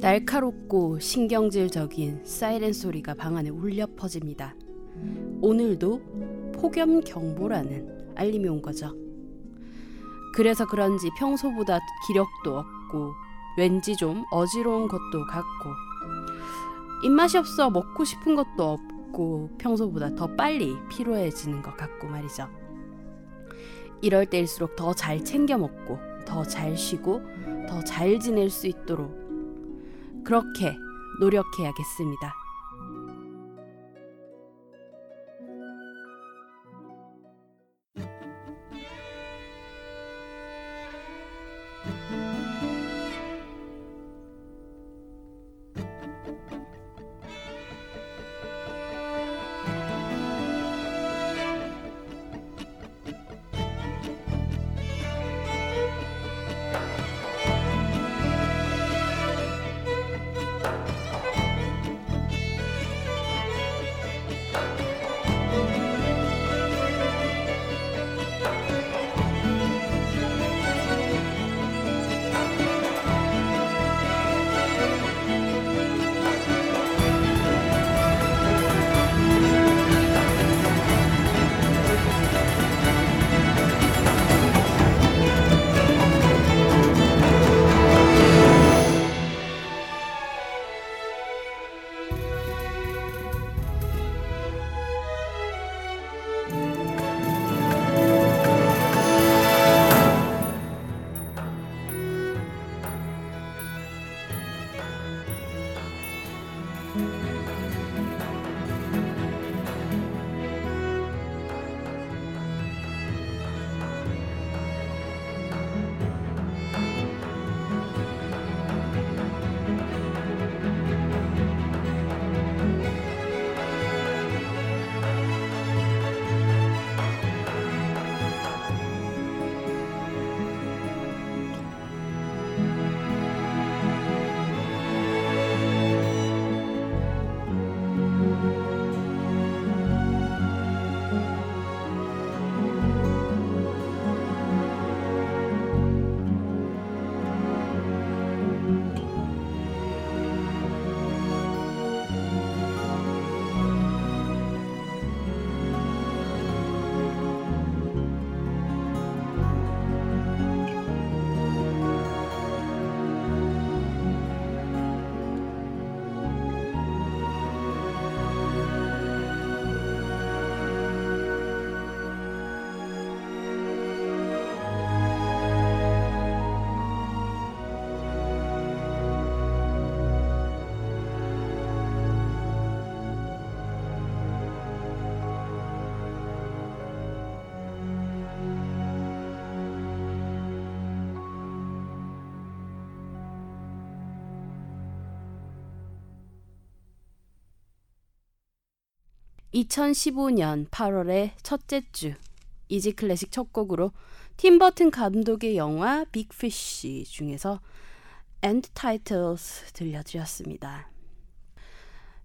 날카롭고 신경질적인 사이렌 소리가 방 안에 울려 퍼집니다. 오늘도 폭염 경보라는 알림이 온 거죠. 그래서 그런지 평소보다 기력도 없고 왠지 좀 어지러운 것도 같고 입맛이 없어 먹고 싶은 것도 없고 평소보다 더 빨리 피로해지는 것 같고 말이죠. 이럴 때일수록 더 잘 챙겨 먹고 더 잘 쉬고 더 잘 지낼 수 있도록 그렇게 노력해야겠습니다. 2015년 8월의 첫째 주 이지 클래식 첫 곡으로 팀 버튼 감독의 영화 빅피쉬 중에서 End Titles 들려드렸습니다.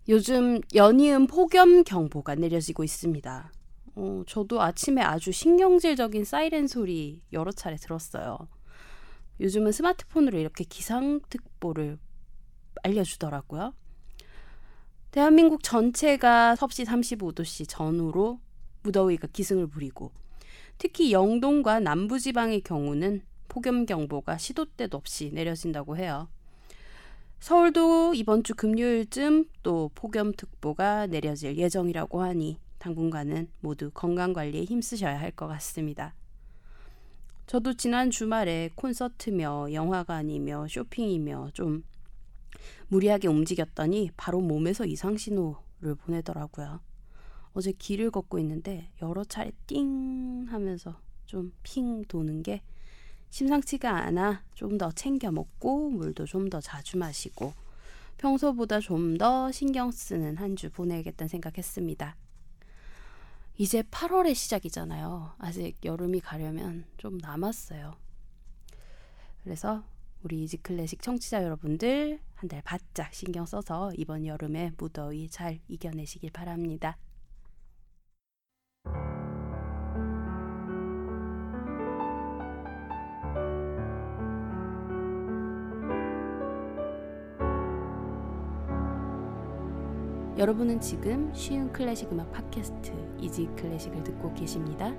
요즘 연이은 폭염 경보가 내려지고 있습니다. 어, 저도 아침에 아주 신경질적인 사이렌 소리 여러 차례 들었어요. 요즘은 스마트폰으로 이렇게 기상특보를 알려주더라고요. 대한민국 전체가 섭씨 35도씨 전후로 무더위가 기승을 부리고 특히 영동과 남부지방의 경우는 폭염경보가 시도 때도 없이 내려진다고 해요. 서울도 이번 주 금요일쯤 또 폭염특보가 내려질 예정이라고 하니 당분간은 모두 건강관리에 힘쓰셔야 할 것 같습니다. 저도 지난 주말에 콘서트며 영화관이며 쇼핑이며 좀 무리하게 움직였더니 바로 몸에서 이상 신호를 보내더라고요. 어제 길을 걷고 있는데 여러 차례 띵 하면서 좀 핑 도는 게 심상치가 않아 좀 더 챙겨 먹고 물도 좀 더 자주 마시고 평소보다 좀 더 신경 쓰는 한 주 보내야겠다는 생각했습니다. 이제 8월의 시작이잖아요. 아직 여름이 가려면 좀 남았어요. 그래서 우리 이지클래식 청취자 여러분들 한 달 바짝 신경 써서 이번 여름에 무더위 잘 이겨내시길 바랍니다. 여러분은 지금 쉬운 클래식 음악 팟캐스트 이지 클래식을 듣고 계십니다.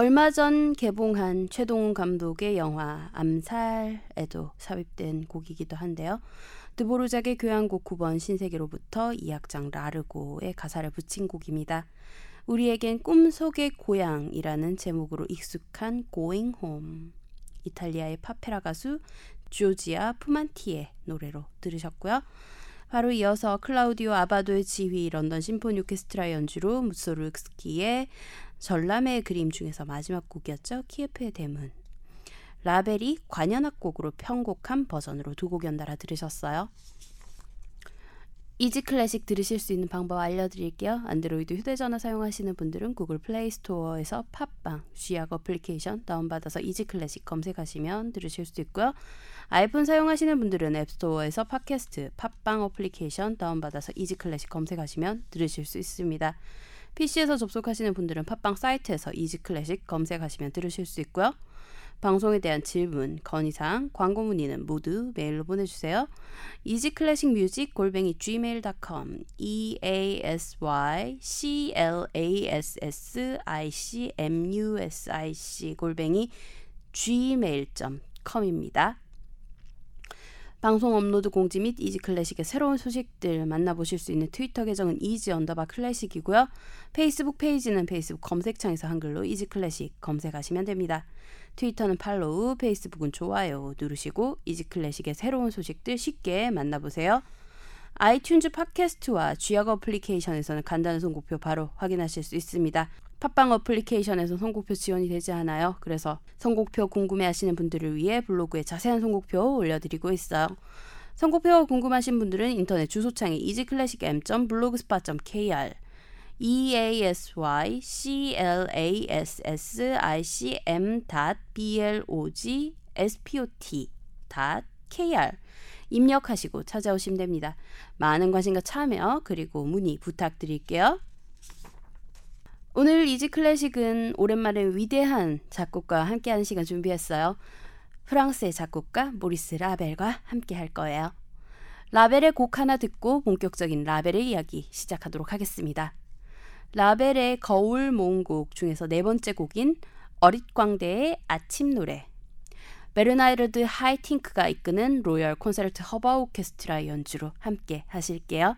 얼마 전 개봉한 최동훈 감독의 영화 암살에도 삽입된 곡이기도 한데요. 드보르작의 교향곡 9번 신세계로부터 이악장 라르고의 가사를 붙인 곡입니다. 우리에겐 꿈속의 고향이라는 제목으로 익숙한 Going Home. 이탈리아의 팝페라 가수 조지아 푸만티의 노래로 들으셨고요. 바로 이어서 클라우디오 아바도의 지휘 런던 심포니 오케스트라 연주로 무소르스키의 전람회의 그림 중에서 마지막 곡이었죠. 키예프의 대문. 라벨이 관현악곡으로 편곡한 버전으로 두 곡 연달아 들으셨어요. 이지 클래식 들으실 수 있는 방법 알려드릴게요. 안드로이드 휴대전화 사용하시는 분들은 구글 플레이 스토어에서 팟빵, 쥐약 어플리케이션 다운받아서 이지 클래식 검색하시면 들으실 수 있고요. 아이폰 사용하시는 분들은 앱스토어에서 팟캐스트, 팟빵 어플리케이션 다운받아서 이지 클래식 검색하시면 들으실 수 있습니다. PC에서 접속하시는 분들은 팟빵 사이트에서 이지 클래식 검색하시면 들으실 수 있고요. 방송에 대한 질문, 건의사항, 광고 문의는 모두 메일로 보내주세요. easyclassicmusic 골뱅이 gmail.com e a s y c l a s s i c m u s i c 골뱅이 gmail.com입니다. 방송 업로드 공지 및 이지 클래식의 새로운 소식들 만나보실 수 있는 트위터 계정은 이지 언더바 클래식이고요. 페이스북 페이지는 페이스북 검색창에서 한글로 이지 클래식 검색하시면 됩니다. 트위터는 팔로우, 페이스북은 좋아요 누르시고 이지 클래식의 새로운 소식들 쉽게 만나보세요. 아이튠즈 팟캐스트와 쥐약 어플리케이션에서는 간단한 선곡표 바로 확인하실 수 있습니다. 팟빵 어플리케이션에서 선곡표 지원이 되지 않아요. 그래서 선곡표 궁금해하시는 분들을 위해 블로그에 자세한 선곡표 올려드리고 있어요. 선곡표가 궁금하신 분들은 인터넷 주소창에 easyclassicm.blogspot.kr e a s y c l a s s i c m b l o g s p o t k r 입력하시고 찾아오시면 됩니다. 많은 관심과 참여 그리고 문의 부탁드릴게요. 오늘 이지 클래식은 오랜만에 위대한 작곡가와 함께하는 시간 준비했어요. 프랑스의 작곡가 모리스 라벨과 함께 할 거예요. 라벨의 곡 하나 듣고 본격적인 라벨의 이야기 시작하도록 하겠습니다. 라벨의 거울 모음곡 중에서 네 번째 곡인 어릿광대의 아침 노래 베르나르드 하이팅크가 이끄는 로열 콘세르트허바우 오케스트라 연주로 함께 하실게요.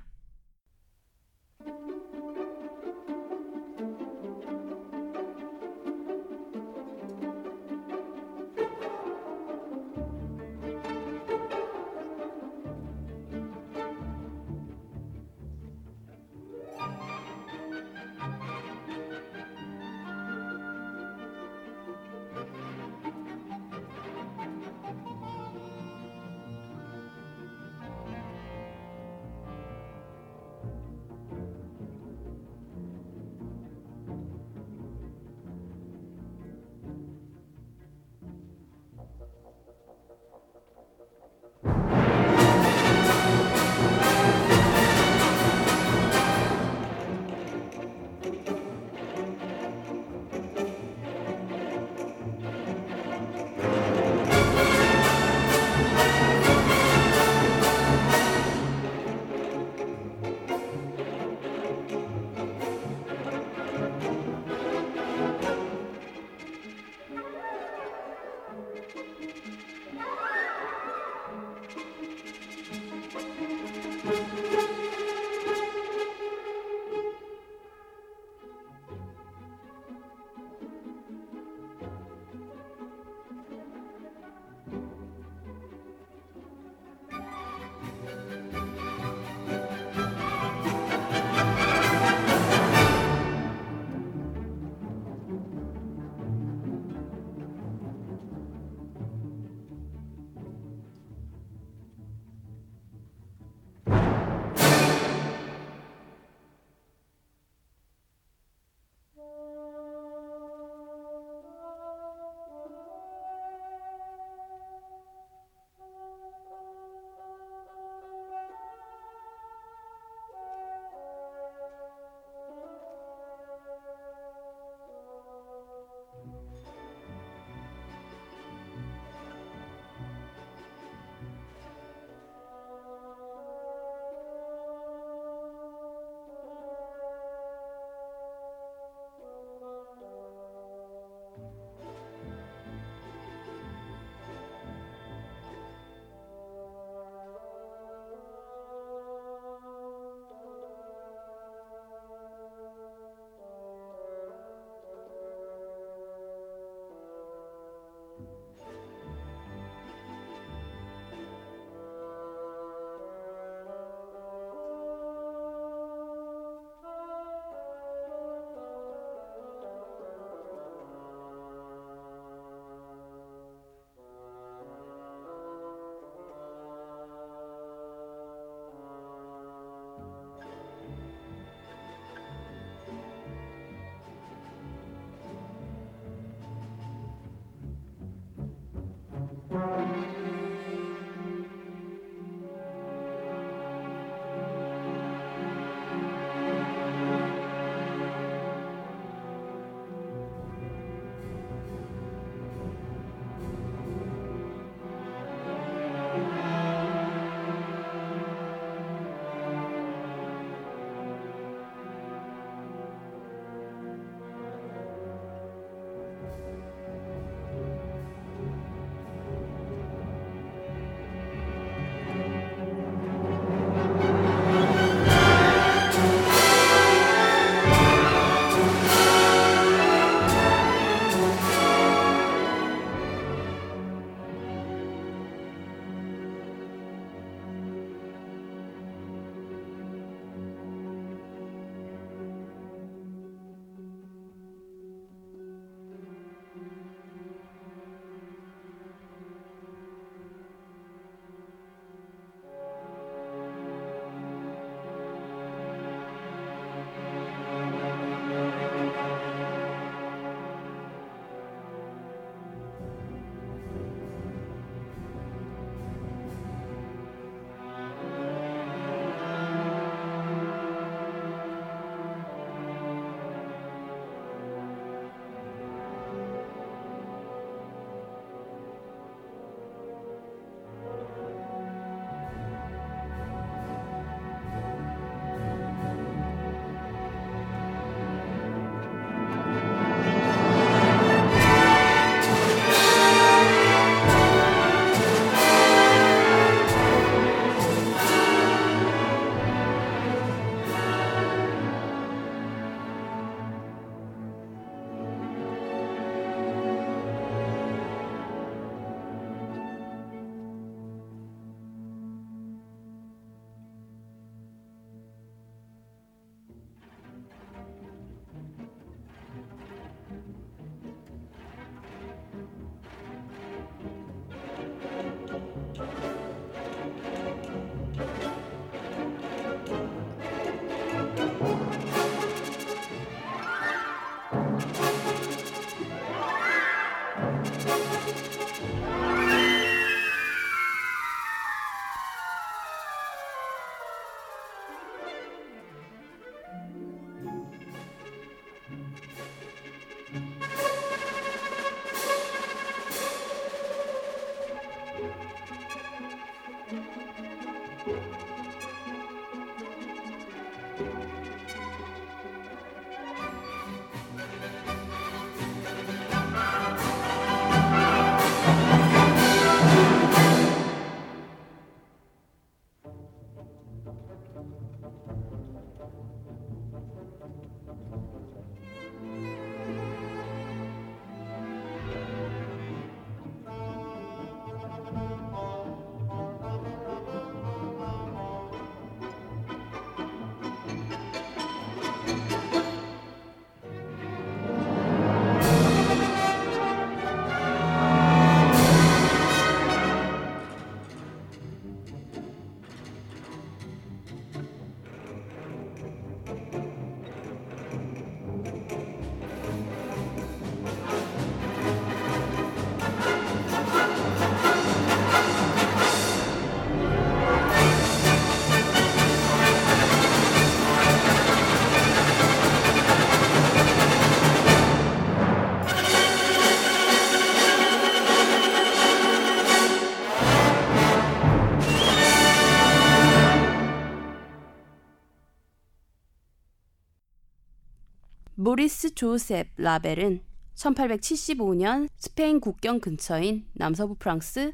조셉 라벨은 1875년 스페인 국경 근처인 남서부 프랑스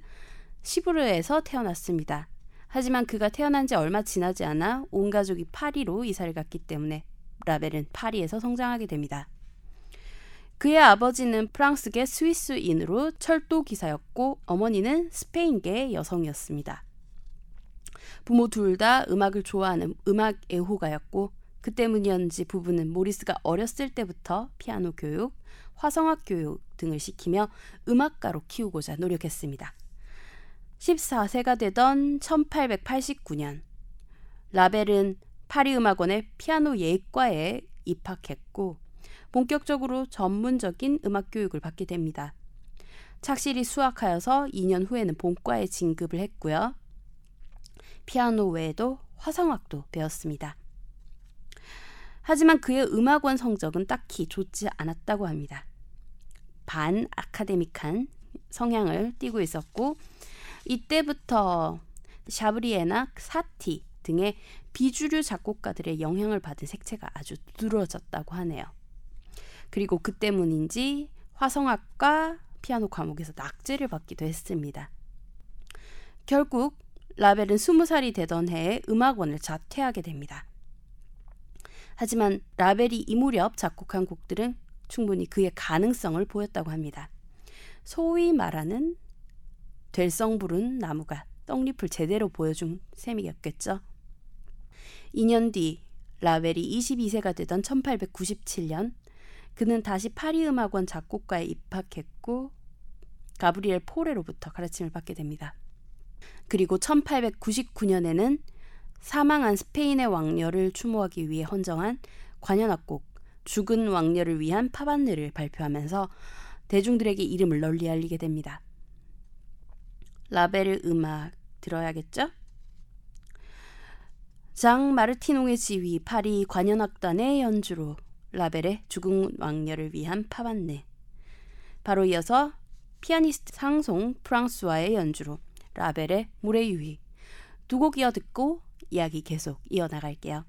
시부르에서 태어났습니다. 하지만 그가 태어난 지 얼마 지나지 않아 온 가족이 파리로 이사를 갔기 때문에 라벨은 파리에서 성장하게 됩니다. 그의 아버지는 프랑스계 스위스인으로 철도 기사였고 어머니는 스페인계 여성이었습니다. 부모 둘 다 음악을 좋아하는 음악 애호가였고 그 때문이었는지 부부는 모리스가 어렸을 때부터 피아노 교육, 화성학 교육 등을 시키며 음악가로 키우고자 노력했습니다. 14세가 되던 1889년 라벨은 파리 음악원의 피아노 예과에 입학했고 본격적으로 전문적인 음악 교육을 받게 됩니다. 착실히 수학하여서 2년 후에는 본과에 진급을 했고요. 피아노 외에도 화성학도 배웠습니다. 하지만 그의 음악원 성적은 딱히 좋지 않았다고 합니다. 반 아카데믹한 성향을 띠고 있었고 이때부터 샤브리에나 사티 등의 비주류 작곡가들의 영향을 받은 색채가 아주 두드러졌다고 하네요. 그리고 그 때문인지 화성학과 피아노 과목에서 낙제를 받기도 했습니다. 결국 라벨은 20살이 되던 해에 음악원을 자퇴하게 됩니다. 하지만 라벨이 이 무렵 작곡한 곡들은 충분히 그의 가능성을 보였다고 합니다. 소위 말하는 될성 부른 나무가 떡잎을 제대로 보여준 셈이었겠죠. 2년 뒤 라벨이 22세가 되던 1897년 그는 다시 파리 음악원 작곡과에 입학했고 가브리엘 포레로부터 가르침을 받게 됩니다. 그리고 1899년에는 사망한 스페인의 왕녀를 추모하기 위해 헌정한 관현악곡 죽은 왕녀를 위한 파반느를 발표하면서 대중들에게 이름을 널리 알리게 됩니다. 라벨의 음악 들어야겠죠? 장 마르티노의 지휘 파리 관현악단의 연주로 라벨의 죽은 왕녀를 위한 파반네 바로 이어서 피아니스트 상송 프랑스와의 연주로 라벨의 물의 유희 두 곡 이어 듣고 이야기 계속 이어나갈게요.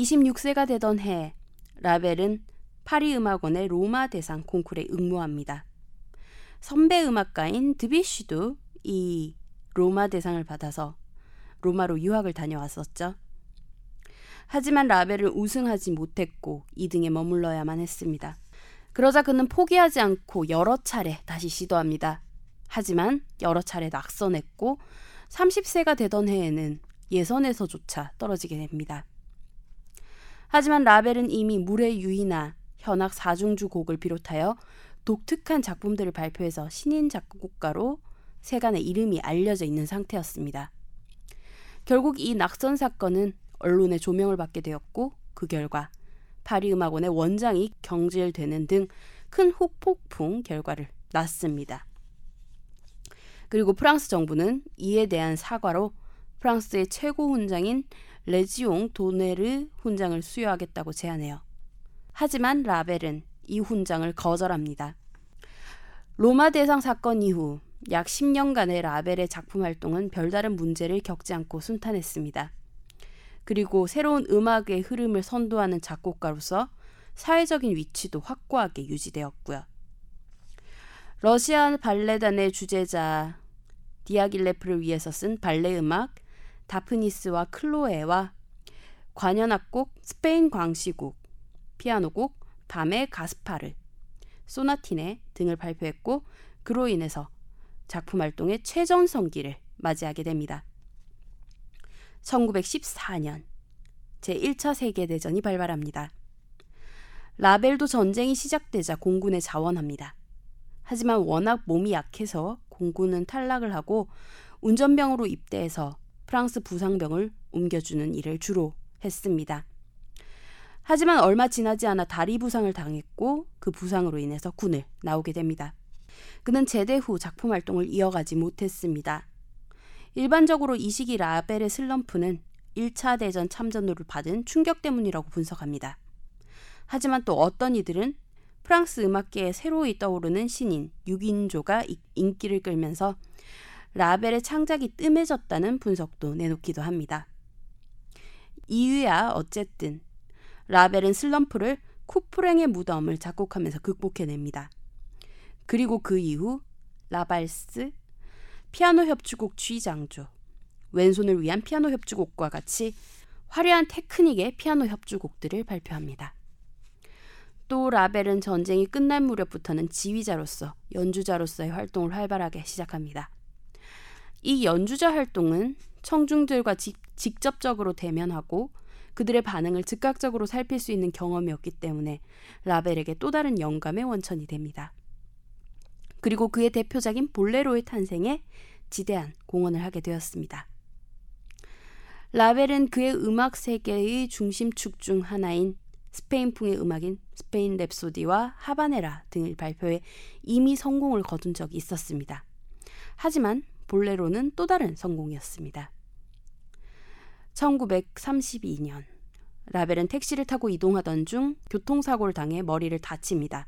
26세가 되던 해 라벨은 파리 음악원의 로마 대상 콩쿠르에 응모합니다. 선배 음악가인 드비쉬도 이 로마 대상을 받아서 로마로 유학을 다녀왔었죠. 하지만 라벨은 우승하지 못했고 2등에 머물러야만 했습니다. 그러자 그는 포기하지 않고 여러 차례 다시 시도합니다. 하지만 여러 차례 낙선했고 30세가 되던 해에는 예선에서조차 떨어지게 됩니다. 하지만 라벨은 이미 물의 유희나 현악 사중주 곡을 비롯하여 독특한 작품들을 발표해서 신인 작곡가로 세간의 이름이 알려져 있는 상태였습니다. 결국 이 낙선 사건은 언론의 조명을 받게 되었고 그 결과 파리 음악원의 원장이 경질되는 등 큰 후폭풍 결과를 낳습니다. 그리고 프랑스 정부는 이에 대한 사과로 프랑스의 최고 훈장인 레지옹 도네르 훈장을 수여하겠다고 제안해요. 하지만 라벨은 이 훈장을 거절합니다. 로마 대상 사건 이후 약 10년간의 라벨의 작품 활동은 별다른 문제를 겪지 않고 순탄했습니다. 그리고 새로운 음악의 흐름을 선도하는 작곡가로서 사회적인 위치도 확고하게 유지되었고요. 러시아 발레단의 주제자 디아길레프를 위해서 쓴 발레 음악 다프니스와 클로에와 관현악곡 스페인 광시곡 피아노곡 밤의 가스파르 소나티네 등을 발표했고 그로 인해서 작품 활동의 최전성기를 맞이하게 됩니다. 1914년 제1차 세계대전이 발발합니다. 라벨도 전쟁이 시작되자 공군에 자원합니다. 하지만 워낙 몸이 약해서 공군은 탈락을 하고 운전병으로 입대해서 프랑스 부상병을 옮겨주는 일을 주로 했습니다. 하지만 얼마 지나지 않아 다리 부상을 당했고 그 부상으로 인해서 군을 나오게 됩니다. 그는 제대 후 작품 활동을 이어가지 못했습니다. 일반적으로 이 시기 라벨의 슬럼프는 1차 대전 참전으로 받은 충격 때문이라고 분석합니다. 하지만 또 어떤 이들은 프랑스 음악계에 새로이 떠오르는 신인 6인조가 인기를 끌면서 라벨의 창작이 뜸해졌다는 분석도 내놓기도 합니다. 이유야 어쨌든 라벨은 슬럼프를 쿠프랭의 무덤을 작곡하면서 극복해냅니다. 그리고 그 이후 라발스, 피아노 협주곡 쥐장조, 왼손을 위한 피아노 협주곡과 같이 화려한 테크닉의 피아노 협주곡들을 발표합니다. 또 라벨은 전쟁이 끝날 무렵부터는 지휘자로서 연주자로서의 활동을 활발하게 시작합니다. 이 연주자 활동은 청중들과 직, 직접적으로 대면하고 그들의 반응을 즉각적으로 살필 수 있는 경험이었기 때문에 라벨에게 또 다른 영감의 원천이 됩니다. 그리고 그의 대표작인 볼레로의 탄생에 지대한 공헌을 하게 되었습니다. 라벨은 그의 음악 세계의 중심축 중 하나인 스페인풍의 음악인 스페인 랩소디와 하바네라 등을 발표해 이미 성공을 거둔 적이 있었습니다. 하지만 볼레로는 또 다른 성공이었습니다. 1932년 라벨은 택시를 타고 이동하던 중 교통사고를 당해 머리를 다칩니다.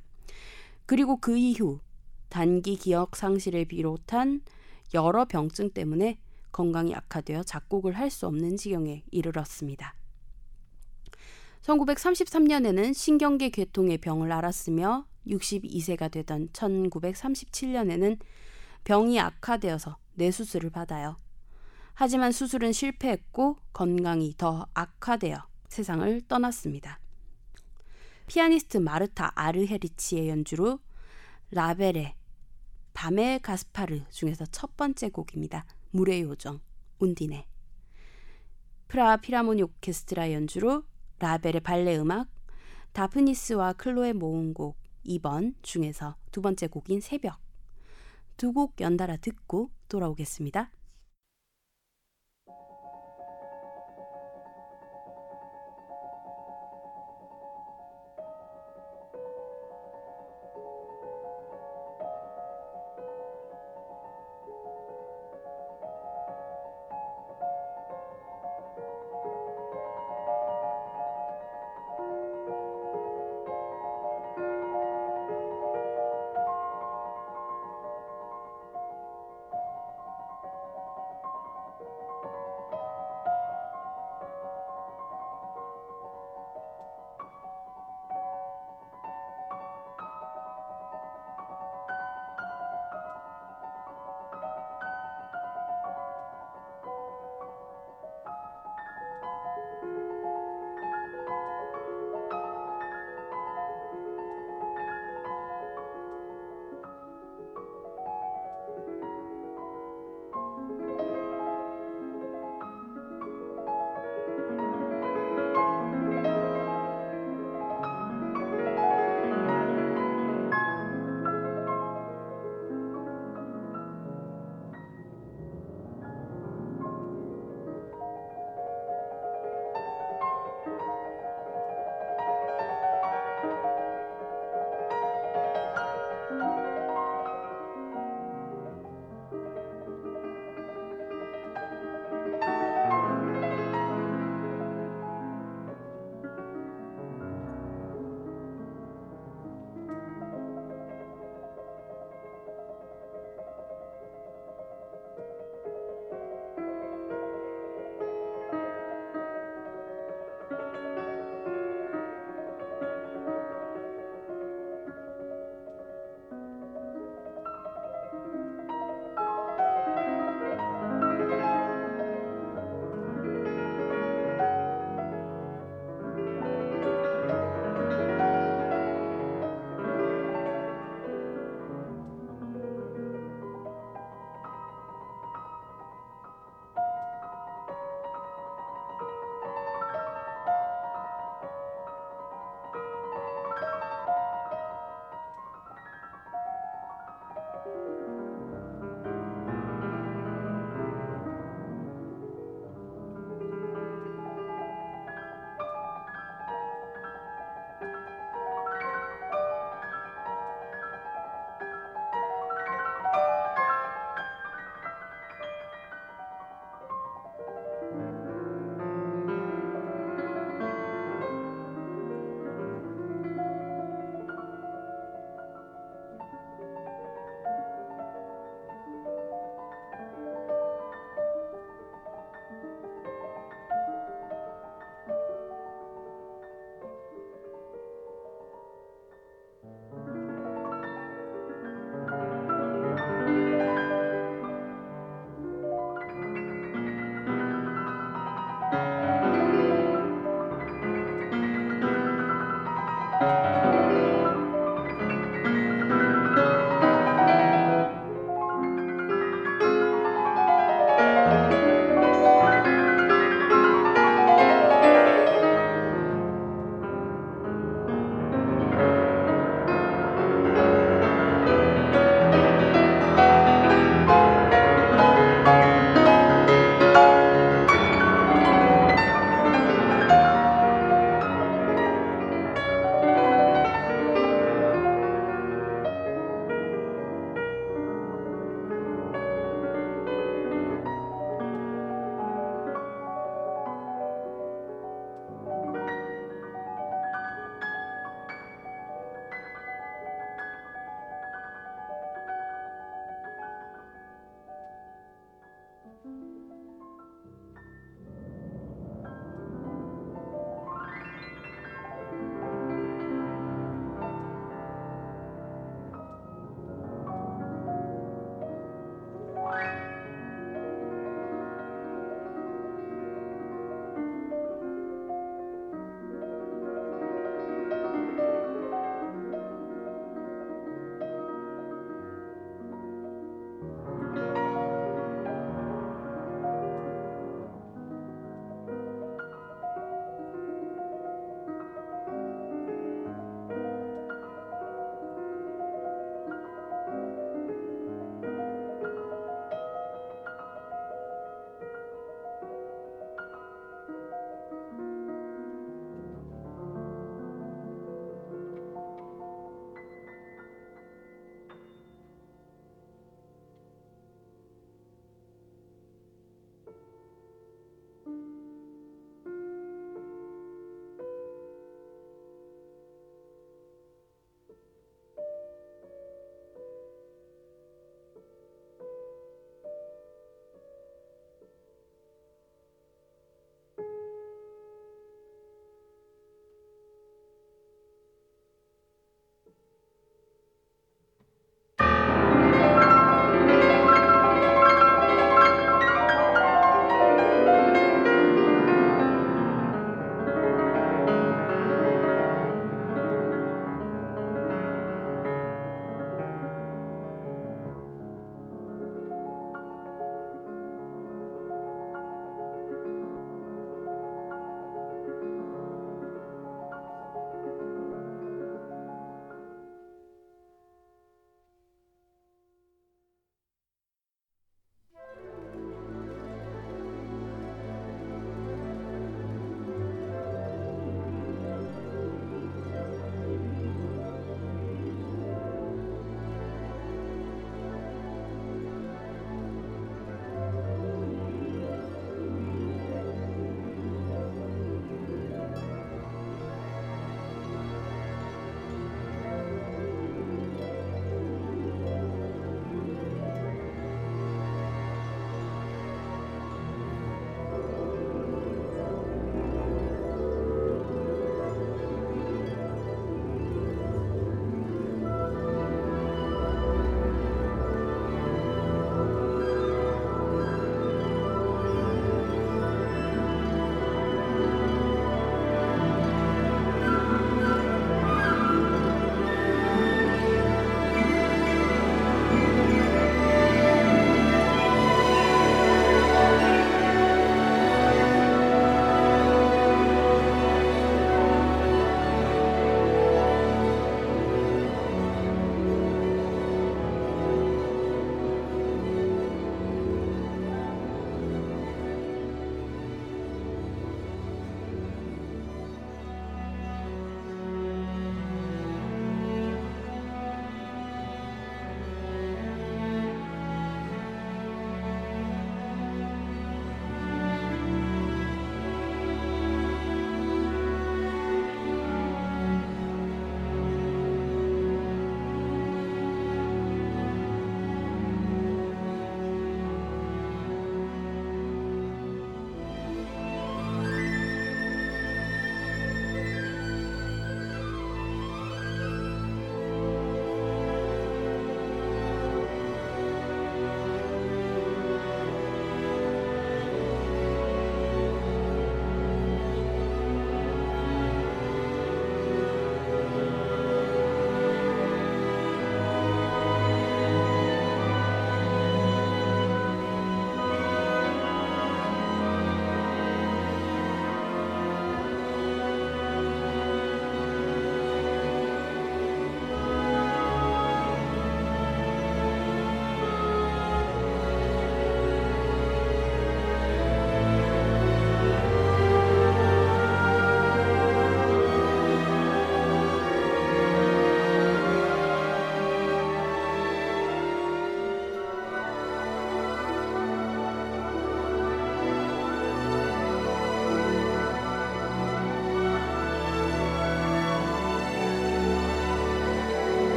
그리고 그 이후 단기 기억 상실을 비롯한 여러 병증 때문에 건강이 악화되어 작곡을 할 수 없는 지경에 이르렀습니다. 1933년에는 신경계 괴통의 병을 앓았으며 62세가 되던 1937년에는 병이 악화되어서 뇌수술을 받아요. 하지만 수술은 실패했고 건강이 더 악화되어 세상을 떠났습니다. 피아니스트 마르타 아르헤리치의 연주로 라벨의 밤의 가스파르 중에서 첫 번째 곡입니다. 물의 요정, 운디네. 프라 피라모니 오케스트라 연주로 라벨의 발레 음악, 다프니스와 클로의 모음곡 2번 중에서 두 번째 곡인 새벽. 두 곡 연달아 듣고 돌아오겠습니다.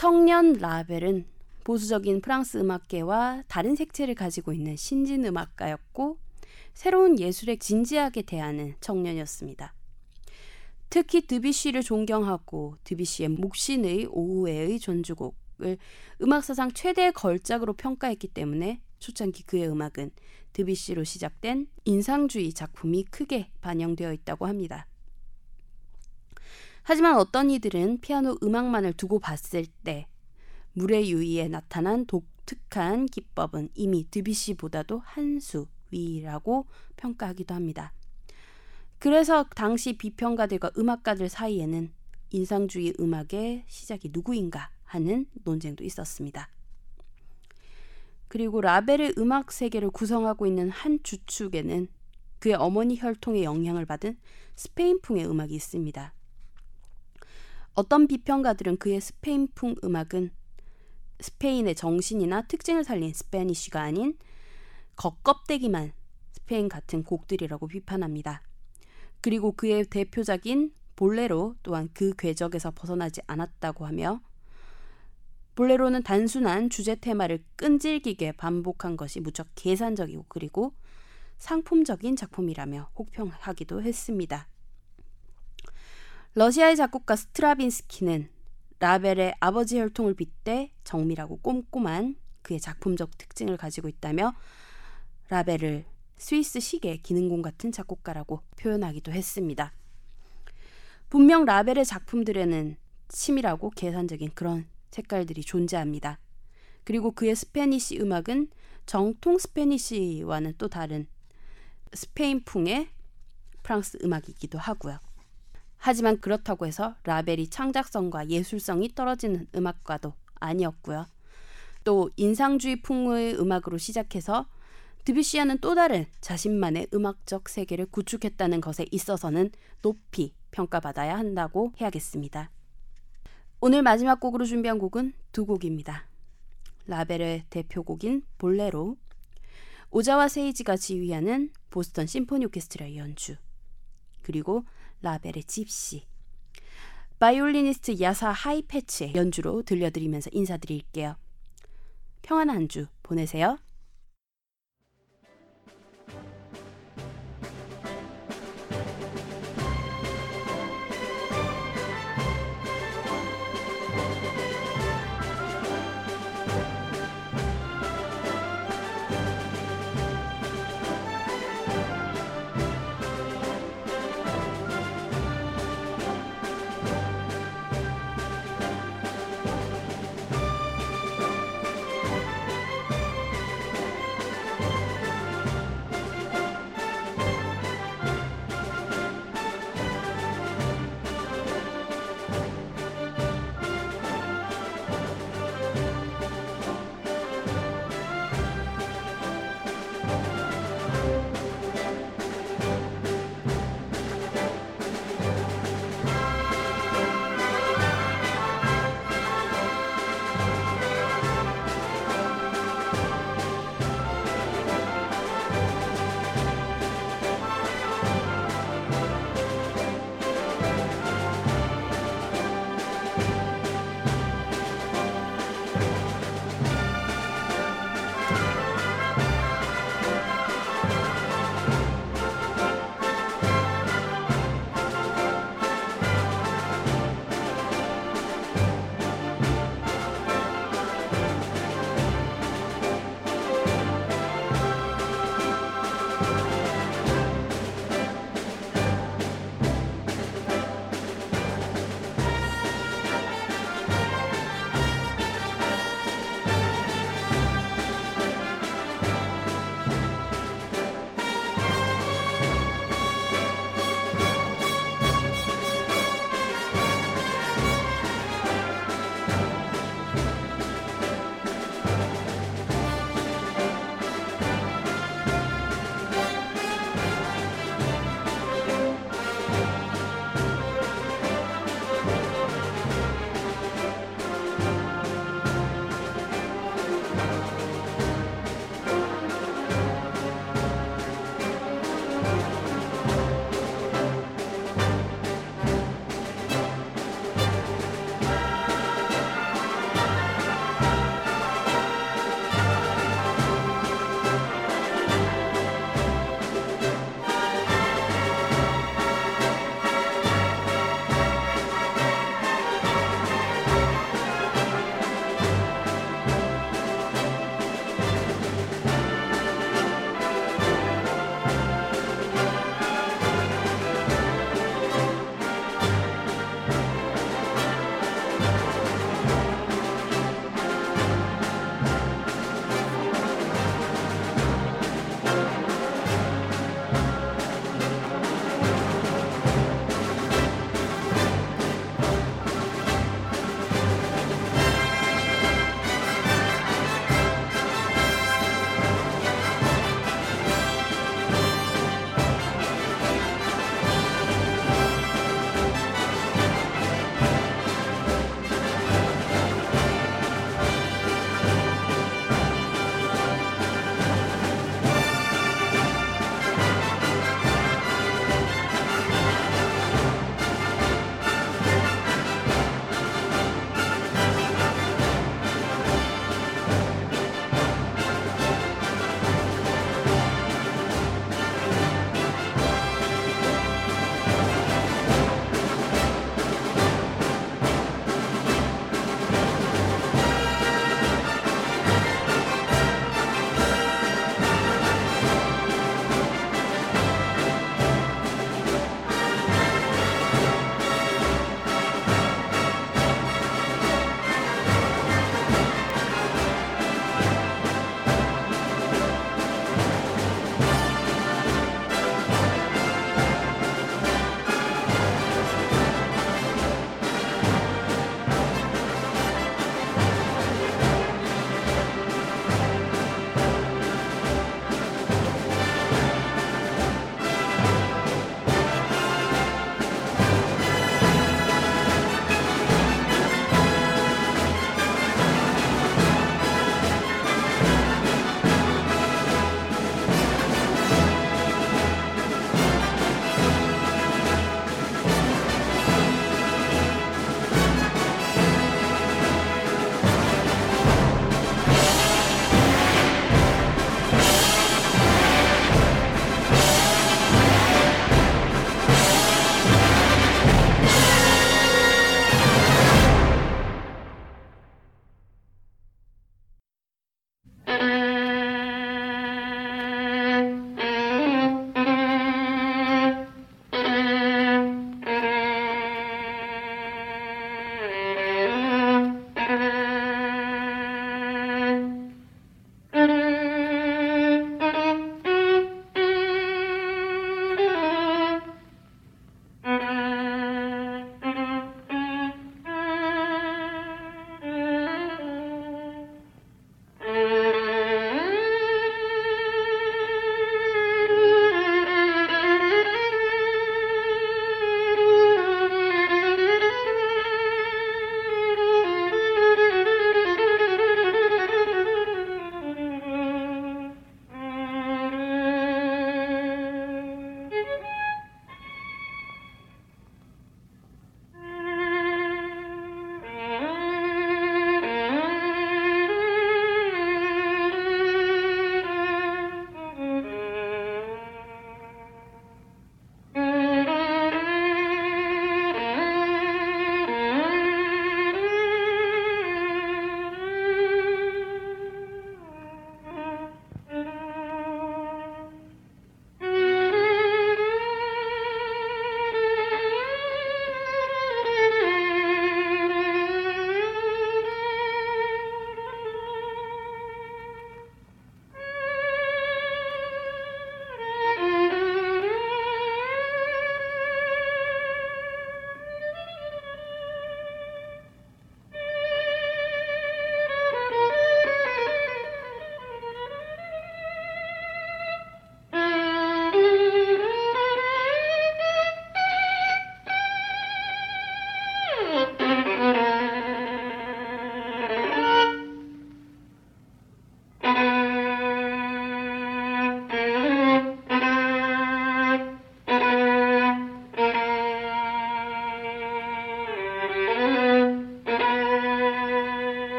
청년 라벨은 보수적인 프랑스 음악계와 다른 색채를 가지고 있는 신진 음악가였고 새로운 예술에 진지하게 대하는 청년이었습니다. 특히 드비쉬를 존경하고 드비쉬의 목신의 오후에의 전주곡을 음악사상 최대의 걸작으로 평가했기 때문에 초창기 그의 음악은 드비쉬로 시작된 인상주의 작품이 크게 반영되어 있다고 합니다. 하지만 어떤 이들은 피아노 음악만을 두고 봤을 때 물의 유의에 나타난 독특한 기법은 이미 드비쉬보다도 한 수 위라고 평가하기도 합니다. 그래서 당시 비평가들과 음악가들 사이에는 인상주의 음악의 시작이 누구인가 하는 논쟁도 있었습니다. 그리고 라벨의 음악 세계를 구성하고 있는 한 주축에는 그의 어머니 혈통의 영향을 받은 스페인풍의 음악이 있습니다. 어떤 비평가들은 그의 스페인풍 음악은 스페인의 정신이나 특징을 살린 Spanish가 아닌 겉껍데기만 스페인 같은 곡들이라고 비판합니다. 그리고 그의 대표작인 볼레로 또한 그 궤적에서 벗어나지 않았다고 하며 볼레로는 단순한 주제 테마를 끈질기게 반복한 것이 무척 계산적이고 그리고 상품적인 작품이라며 혹평하기도 했습니다. 러시아의 작곡가 스트라빈스키는 라벨의 아버지 혈통을 빗대 정밀하고 꼼꼼한 그의 작품적 특징을 가지고 있다며 라벨을 스위스 시계 기능공 같은 작곡가라고 표현하기도 했습니다. 분명 라벨의 작품들에는 치밀하고 계산적인 그런 색깔들이 존재합니다. 그리고 그의 스페니시 음악은 정통 스페니시와는 또 다른 스페인풍의 프랑스 음악이기도 하고요. 하지만 그렇다고 해서 라벨이 창작성과 예술성이 떨어지는 음악과도 아니었고요. 또 인상주의 풍의 음악으로 시작해서 드뷔시아는 또 다른 자신만의 음악적 세계를 구축했다는 것에 있어서는 높이 평가받아야 한다고 해야겠습니다. 오늘 마지막 곡으로 준비한 곡은 두 곡입니다. 라벨의 대표곡인 볼레로, 오자와 세이지가 지휘하는 보스턴 심포니 오케스트라의 연주, 그리고 라벨의 집시, 바이올리니스트 야사 하이페츠의 연주로 들려드리면서 인사드릴게요. 평안한 한 주 보내세요.